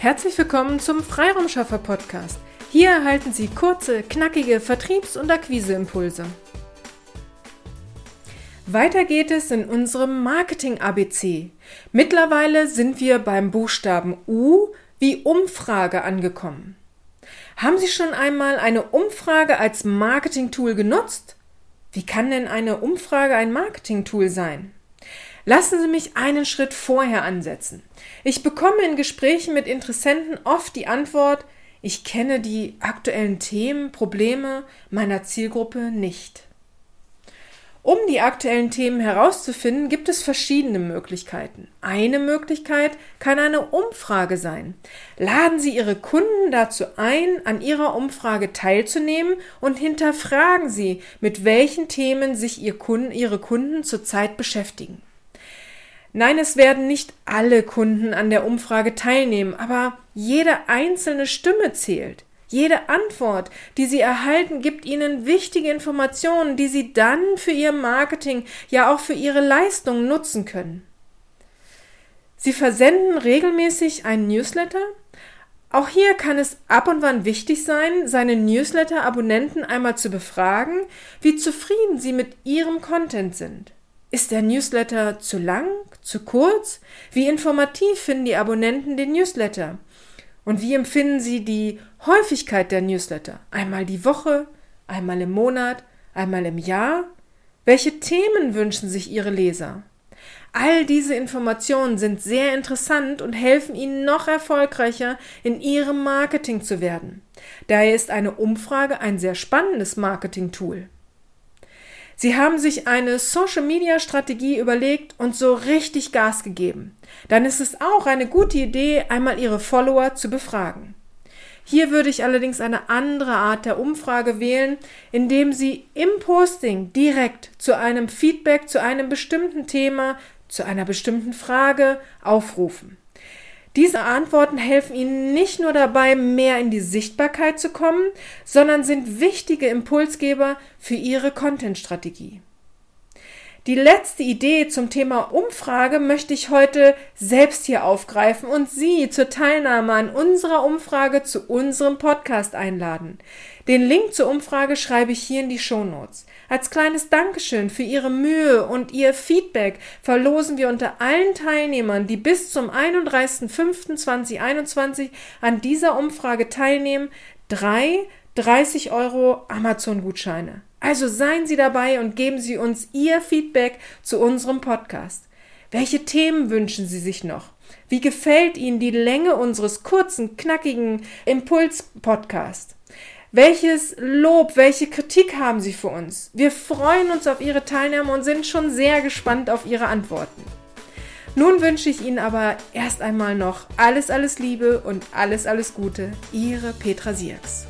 Herzlich willkommen zum Freiraumschaffer Podcast. Hier erhalten Sie kurze, knackige Vertriebs- und Akquiseimpulse. Weiter geht es in unserem Marketing-ABC. Mittlerweile sind wir beim Buchstaben U wie Umfrage angekommen. Haben Sie schon einmal eine Umfrage als Marketing-Tool genutzt? Wie kann denn eine Umfrage ein Marketing-Tool sein? Lassen Sie mich einen Schritt vorher ansetzen. Ich bekomme in Gesprächen mit Interessenten oft die Antwort, ich kenne die aktuellen Themen, Probleme meiner Zielgruppe nicht. Um die aktuellen Themen herauszufinden, gibt es verschiedene Möglichkeiten. Eine Möglichkeit kann eine Umfrage sein. Laden Sie Ihre Kunden dazu ein, an Ihrer Umfrage teilzunehmen und hinterfragen Sie, mit welchen Themen sich Ihr Kunden, Ihre Kunden zurzeit beschäftigen. Nein, es werden nicht alle Kunden an der Umfrage teilnehmen, aber jede einzelne Stimme zählt. Jede Antwort, die Sie erhalten, gibt Ihnen wichtige Informationen, die Sie dann für Ihr Marketing, ja auch für Ihre Leistung nutzen können. Sie versenden regelmäßig einen Newsletter? Auch hier kann es ab und wann wichtig sein, seine Newsletter-Abonnenten einmal zu befragen, wie zufrieden sie mit ihrem Content sind. Ist der Newsletter zu lang, zu kurz? Wie informativ finden die Abonnenten den Newsletter? Und wie empfinden sie die Häufigkeit der Newsletter? Einmal die Woche, einmal im Monat, einmal im Jahr? Welche Themen wünschen sich ihre Leser? All diese Informationen sind sehr interessant und helfen Ihnen noch erfolgreicher in Ihrem Marketing zu werden. Daher ist eine Umfrage ein sehr spannendes Marketing-Tool. Sie haben sich eine Social-Media-Strategie überlegt und so richtig Gas gegeben. Dann ist es auch eine gute Idee, einmal Ihre Follower zu befragen. Hier würde ich allerdings eine andere Art der Umfrage wählen, indem Sie im Posting direkt zu einem Feedback zu einem bestimmten Thema, zu einer bestimmten Frage aufrufen. Diese Antworten helfen Ihnen nicht nur dabei, mehr in die Sichtbarkeit zu kommen, sondern sind wichtige Impulsgeber für Ihre Content-Strategie. Die letzte Idee zum Thema Umfrage möchte ich heute selbst hier aufgreifen und Sie zur Teilnahme an unserer Umfrage zu unserem Podcast einladen. Den Link zur Umfrage schreibe ich hier in die Shownotes. Als kleines Dankeschön für Ihre Mühe und Ihr Feedback verlosen wir unter allen Teilnehmern, die bis zum 31.05.2021 an dieser Umfrage teilnehmen, drei 30 Euro Amazon-Gutscheine. Also seien Sie dabei und geben Sie uns Ihr Feedback zu unserem Podcast. Welche Themen wünschen Sie sich noch? Wie gefällt Ihnen die Länge unseres kurzen, knackigen Impuls-Podcasts? Welches Lob, welche Kritik haben Sie für uns? Wir freuen uns auf Ihre Teilnahme und sind schon sehr gespannt auf Ihre Antworten. Nun wünsche ich Ihnen aber erst einmal noch alles, alles Liebe und alles, alles Gute. Ihre Petra Sierks.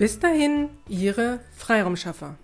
Bis dahin, Ihre Freiraumschaffer.